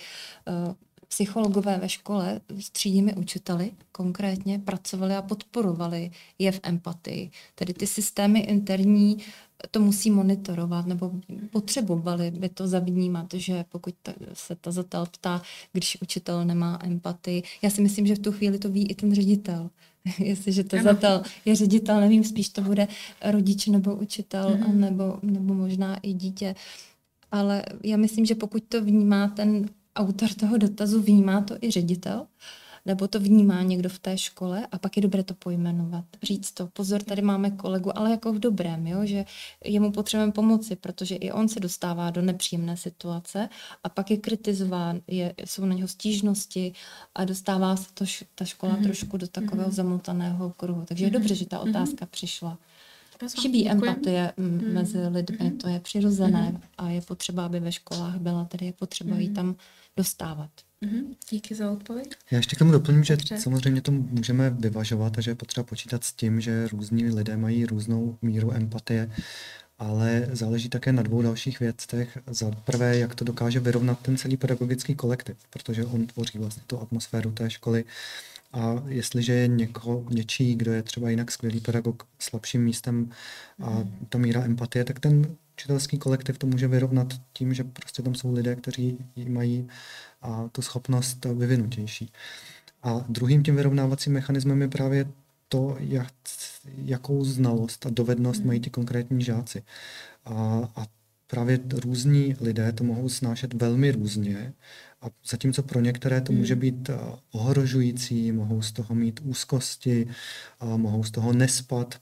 uh, psychologové ve škole s třídními učiteli konkrétně pracovali a podporovali je v empatii. Tedy ty systémy interní to musí monitorovat nebo potřebovali by to zavnímat, že pokud ta, se tazatel ptá, když učitel nemá empatii. Já si myslím, že v tu chvíli to ví i ten ředitel. Jestliže tazatel je ředitel, nevím, spíš to bude rodič nebo učitel, mm-hmm. nebo, nebo možná i dítě. Ale já myslím, že pokud to vnímá ten autor toho dotazu, vnímá to i ředitel, nebo to vnímá někdo v té škole a pak je dobré to pojmenovat. Říct to, pozor, tady máme kolegu, ale jako v dobrém, jo, že jemu potřebujeme pomoci, protože i on se dostává do nepříjemné situace a pak je kritizován, je, jsou na něho stížnosti a dostává se to, ta škola mm-hmm. trošku do takového mm-hmm. zamotaného kruhu. Takže je mm-hmm. dobře, že ta mhm. otázka mm-hmm. přišla. Chybí Děkujem. empatie mm. mezi lidmi, mm. to je přirozené mm. a je potřeba, aby ve školách byla, tedy je potřeba mm. ji tam dostávat. Mm-hmm. Díky za odpověď. Já ještě k tomu doplním, že Dobře. samozřejmě to můžeme vyvažovat a že je potřeba počítat s tím, že různí lidé mají různou míru empatie, ale záleží také na dvou dalších věcech. Za prvé, jak to dokáže vyrovnat ten celý pedagogický kolektiv, protože on tvoří vlastně tu atmosféru té školy. A jestliže je něko, něčí, kdo je třeba jinak skvělý pedagog slabším místem a mhm. ta míra empatie, tak ten učitelský kolektiv to může vyrovnat tím, že prostě tam jsou lidé, kteří mají a tu schopnost vyvinutější. A druhým tím vyrovnávacím mechanismem je právě to, jak, jakou znalost a dovednost mají ty konkrétní žáci. A, a právě různí lidé to mohou snášet velmi různě a zatímco pro některé to může hmm. být eh, ohrožující, mohou z toho mít úzkosti, a mohou z toho nespat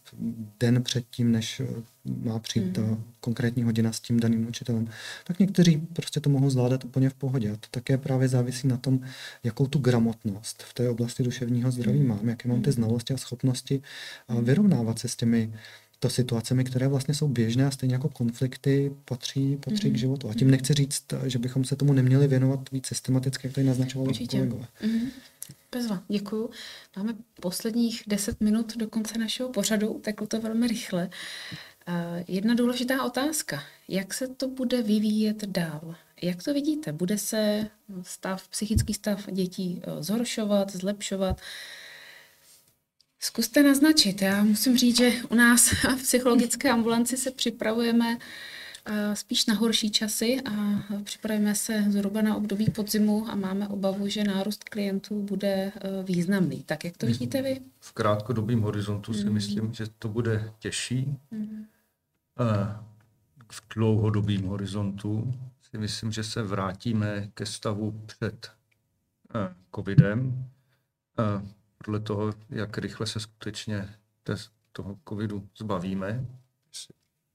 den předtím, než eh, má přijít ta hmm. konkrétní hodina s tím daným učitelem, tak někteří prostě to mohou zvládat úplně v pohodě. A to také právě závisí na tom, jakou tu gramotnost v té oblasti duševního zdraví hmm. mám, jaké mám ty znalosti a schopnosti vyrovnávat se s těmi to situacemi, které vlastně jsou běžné a stejně jako konflikty patří, patří mm-hmm. k mhm. životu. A tím nechci říct, že bychom se tomu neměli věnovat víc systematicky, jak tady naznačovali Určitě. kolegové. Mm-hmm. Bezva, děkuju. Máme posledních deset minut do konce našeho pořadu, tak to velmi rychle. Uh, jedna důležitá otázka. Jak se to bude vyvíjet dál? Jak to vidíte? Bude se stav, psychický stav dětí eh, zhoršovat, zlepšovat? Zkuste naznačit. Já musím říct, že u nás v psychologické ambulanci se připravujeme eh, spíš na horší časy a připravujeme se zhruba na období podzimu a máme obavu, že nárůst klientů bude eh, významný. Tak jak to vidíte vy? V krátkodobém horizontu si mm. myslím, že to bude těžší. Mm. V dlouhodobém horizontu si myslím, že se vrátíme ke stavu před covidem podle toho, jak rychle se skutečně toho covidu zbavíme, jestli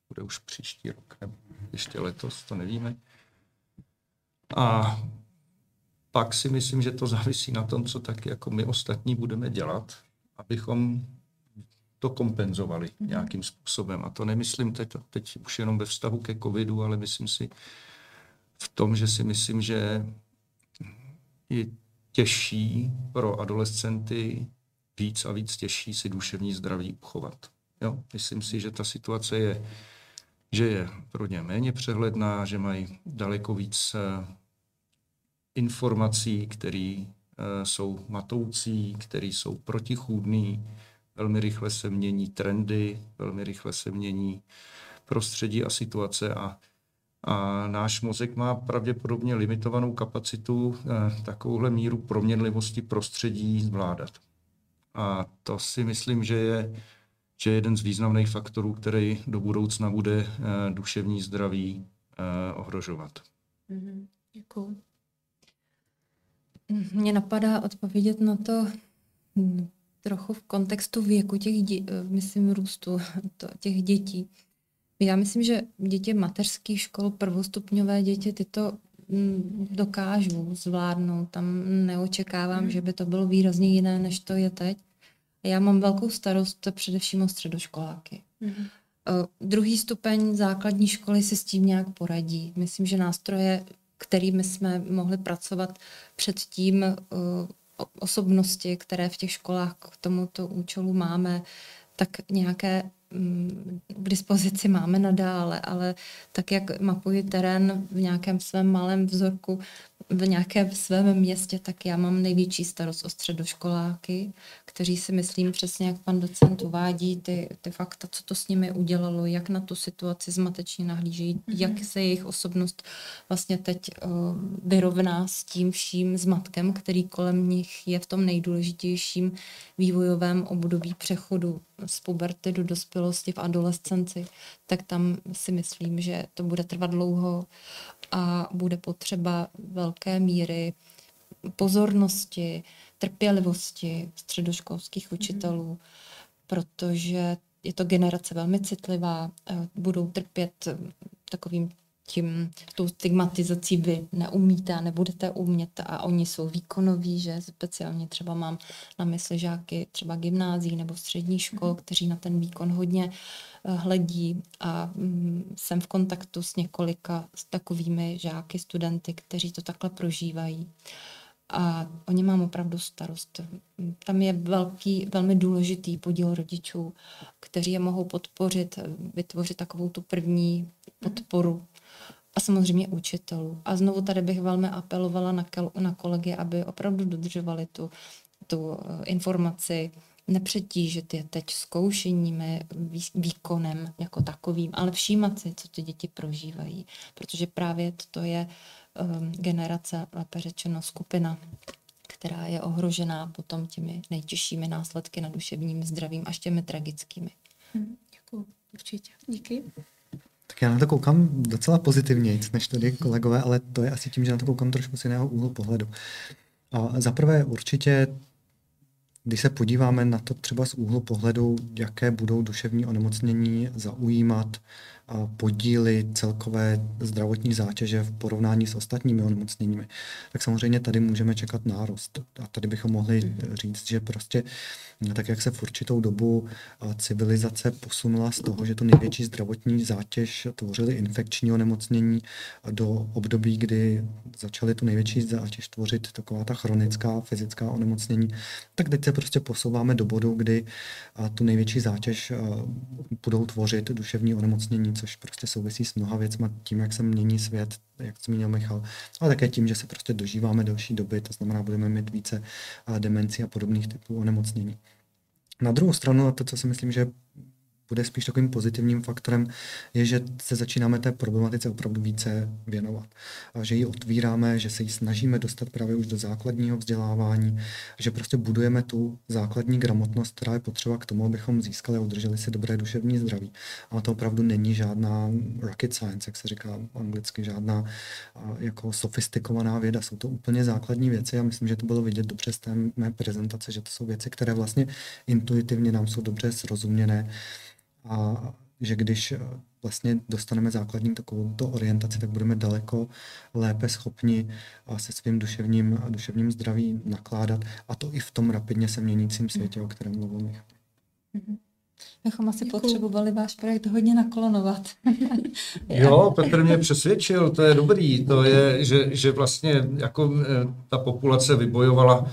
bude už příští rok nebo ještě letos, to nevíme. A pak si myslím, že to závisí na tom, co tak jako my ostatní budeme dělat, abychom to kompenzovali mm-hmm. nějakým způsobem. A to nemyslím teď, teď už jenom ve vztahu ke covidu, ale myslím si v tom, že si myslím, že je těžší pro adolescenty víc a víc těžší si duševní zdraví uchovat. Jo? Myslím si, že ta situace je, že je pro ně méně přehledná, že mají daleko víc eh, informací, které eh, jsou matoucí, které jsou protichůdné, velmi rychle se mění trendy, velmi rychle se mění prostředí a situace a, a náš mozek má pravděpodobně limitovanou kapacitu eh, takovouhle míru proměnlivosti prostředí zvládat. A to si myslím, že je, že je jeden z významných faktorů, který do budoucna bude eh, duševní zdraví eh, ohrožovat. Mm-hmm. Děkuji. Mně napadá odpovědět na to hm, trochu v kontextu věku těch, dě, eh, myslím, růstu to, těch dětí. Já myslím, že děti mateřských škol, prvostupňové děti, ty to hm, dokážou zvládnout. Tam neočekávám, mm. že by to bylo výrazně jiné, než to je teď. Já mám velkou starost především o středoškoláky. Mm. Uh, druhý stupeň základní školy si s tím nějak poradí. Myslím, že nástroje, kterými jsme mohli pracovat předtím, osobnosti, které v těch školách k tomuto účelu máme, tak nějaké mm, k dispozici máme nadále, ale tak, jak mapuji terén v nějakém svém malém vzorku, v nějakém svém městě, tak já mám největší starost o středoškoláky, kteří si myslím přesně, jak pan docent uvádí, ty, ty fakta, co to s nimi udělalo, jak na tu situaci zmatečně nahlížejí, mm-hmm. jak se jejich osobnost vlastně teď uh, vyrovná s tím vším zmatkem, který kolem nich je v tom nejdůležitějším vývojovém období přechodu z puberty do dospělosti v adolescenci, tak tam si myslím, že to bude trvat dlouho a bude potřeba velké míry pozornosti, trpělivosti středoškolských mhm. učitelů, mm. protože je to generace velmi citlivá, budou trpět takovým tím, tou stigmatizací vy neumíte a nebudete umět a oni jsou výkonoví, že speciálně třeba mám na mysli žáky třeba gymnází nebo střední škol, mm. kteří na ten výkon hodně eh, hledí a mm, jsem v kontaktu s několika s takovými žáky, studenty, kteří to takhle prožívají. A o ně mám opravdu starost. Tam je velký, velmi důležitý podíl rodičů, kteří je mohou podpořit, vytvořit takovou tu první podporu a samozřejmě učitelů. A znovu tady bych velmi apelovala na, na kolegy, aby opravdu dodržovali tu, tu eh, informaci, nepřetížit je teď zkoušeními, výkonem jako takovým, ale všímat si, co ty děti prožívají, protože právě to je um, generace, lépe řečeno skupina, která je ohrožená potom těmi nejtěžšími následky na duševním zdravím až těmi tragickými. Hmm, děkuji, určitě. Díky. Tak já na to koukám docela pozitivně, než tady kolegové, ale to je asi tím, že na to koukám trošku z jiného úhlu pohledu. A za prvé určitě, když se podíváme na to třeba z úhlu pohledu, jaké budou duševní onemocnění zaujímat podíly celkové zdravotní zátěže v porovnání s ostatními onemocněními, tak samozřejmě tady můžeme čekat nárost. A tady bychom mohli říct, že prostě tak, jak se v určitou dobu civilizace posunula z toho, že tu největší zdravotní zátěž tvořily infekční onemocnění do období, kdy začaly tu největší zátěž tvořit taková ta chronická fyzická onemocnění, tak teď se prostě posouváme do bodu, kdy tu největší zátěž budou tvořit duševní onemocnění, což prostě souvisí s mnoha věcmi, tím, jak se mění svět, jak zmínil Michal, ale také tím, že se prostě dožíváme delší doby, to znamená, budeme mít více demencí a podobných typů onemocnění. Na druhou stranu, a to, co si myslím, že bude spíš takovým pozitivním faktorem, je, že se začínáme té problematice opravdu více věnovat. A že ji otvíráme, že se ji snažíme dostat právě už do základního vzdělávání, že prostě budujeme tu základní gramotnost, která je potřeba k tomu, abychom získali a udrželi si dobré duševní zdraví. A to opravdu není žádná rocket science, jak se říká anglicky, žádná jako sofistikovaná věda. Jsou to úplně základní věci a myslím, že to bylo vidět dobře z té mé prezentace, že to jsou věci, které vlastně intuitivně nám jsou dobře srozuměné a že když vlastně dostaneme základní takovou to orientaci, tak budeme daleko lépe schopni se svým duševním, duševním zdraví nakládat a to i v tom rapidně se měnícím světě, o kterém mluvil Michal. Mm-hmm. Bychom asi Děkuju. potřebovali váš projekt hodně nakolonovat. jo, Petr mě přesvědčil, to je dobrý, to je, že, že vlastně jako eh, ta populace vybojovala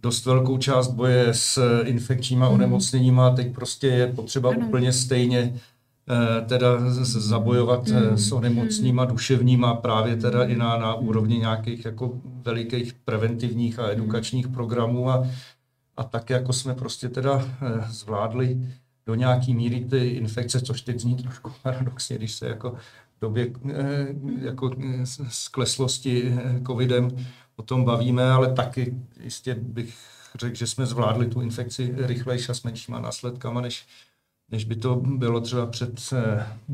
dost velkou část boje s infekčníma mhm. onemocněníma, teď prostě je potřeba ano. úplně stejně eh, teda zabojovat mm. s onemocníma mm. duševníma právě teda i na, na úrovni nějakých jako velikých preventivních a edukačních programů a, a tak jako jsme prostě teda zvládli do nějaký míry ty infekce, což teď zní trošku paradoxně, když se jako v době eh, jako eh, skleslosti eh, covidem o tom bavíme, ale taky jistě bych řekl, že jsme zvládli tu infekci rychlejší a s menšíma následkama, než, než by to bylo třeba před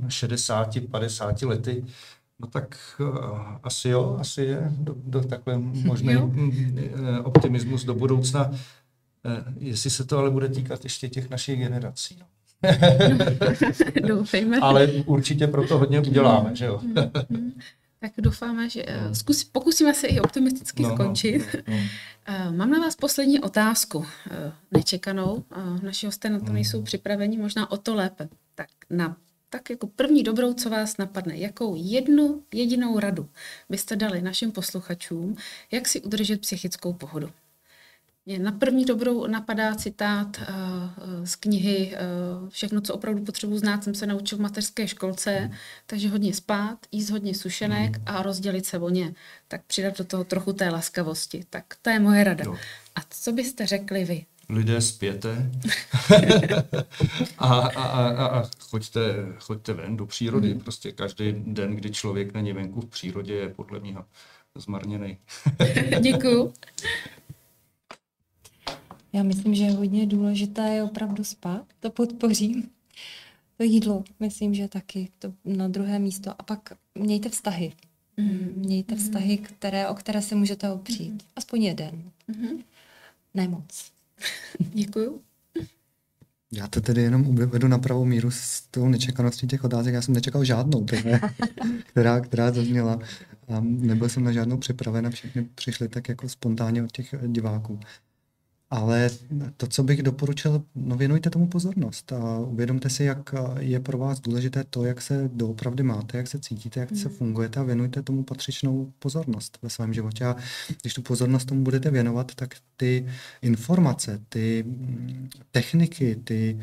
60-50 lety. No tak asi jo, asi je do, do takhle možný optimismus do budoucna. Eh, jestli se to ale bude týkat ještě těch našich generací. No. Doufejme. ale určitě proto hodně uděláme, že jo? Tak doufáme, že eh, no. zkus, pokusíme se i optimisticky no, no skončit. No, no. Eh, mám na vás poslední otázku, nečekanou. Naši hosté na to mm. nejsou připraveni, možná o to lépe. Tak na tak jako první dobrou, co vás napadne, jakou jednu jedinou radu byste dali našim posluchačům, jak si udržet psychickou pohodu? Mě na první dobrou napadá citát uh, z knihy uh, Všechno, co opravdu potřebuji znát, jsem se naučil v mateřské školce, mm. takže hodně spát, jíst hodně sušenek mm. a rozdělit se o ně. Tak přidat do toho trochu té laskavosti. Tak to je moje rada. Jo. A co byste řekli vy? Lidé spěte a, a, a, a choďte, choďte ven do přírody. Mm. Prostě každý den, kdy člověk není venku v přírodě, je podle mě zmarněný. Děkuju. Já myslím, že hodně důležité je opravdu spát, to podpořím. To jídlo, myslím, že taky to na druhé místo. A pak mějte vztahy. Mm. Mějte mm. vztahy, které, o které se můžete opřít. Mm. Aspoň jeden. Mm. Ne moc. Děkuju. Já to tedy jenom uvedu na pravou míru s tou nečekaností těch otázek. Já jsem nečekal žádnou, které, která, která zazněla. A nebyl jsem na žádnou připraven a všechny přišly tak jako spontánně od těch diváků. Ale to, co bych doporučil, no věnujte tomu pozornost a uvědomte si, jak je pro vás důležité to, jak se doopravdy máte, jak se cítíte, jak se hmm. fungujete a věnujte tomu patřičnou pozornost ve svém životě. A když tu pozornost tomu budete věnovat, tak ty informace, ty mm, techniky, ty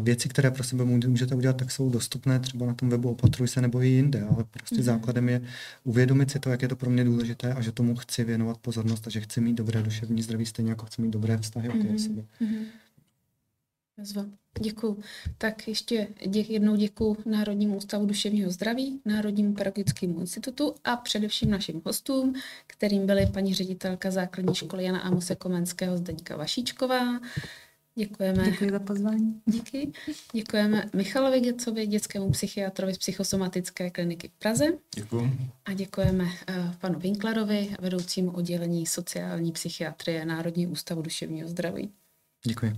věci, které pro sebe můžete udělat, tak jsou dostupné třeba na tom webu Opatruj se nebo i jinde, ale prostě mm-hmm. základem je uvědomit si to, jak je to pro mě důležité a že tomu chci věnovat pozornost a že chci mít dobré duševní zdraví, stejně jako chci mít dobré vztahy mm-hmm. sebe. Mm-hmm. Děkuji. Tak ještě dě, jednou děkuji Národnímu ústavu duševního zdraví, Národnímu pedagogickému institutu a především našim hostům, kterým byly paní ředitelka základní školy Jana Amose Komenského Zdeňka Vašíčková, Děkujeme. Děkuji za pozvání. Díky. Děkujeme Michalovi Gecovi, dětskému psychiatrovi z psychosomatické kliniky v Praze. Děkuji. A děkujeme uh, panu Winklerovi, vedoucímu oddělení sociální psychiatrie Národní ústavu duševního zdraví. Děkuji.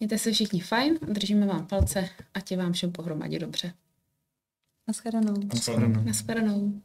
Mějte se všichni fajn, držíme vám palce a tě vám všem pohromadě dobře. Naschledanou. Naschledanou. Naschledanou.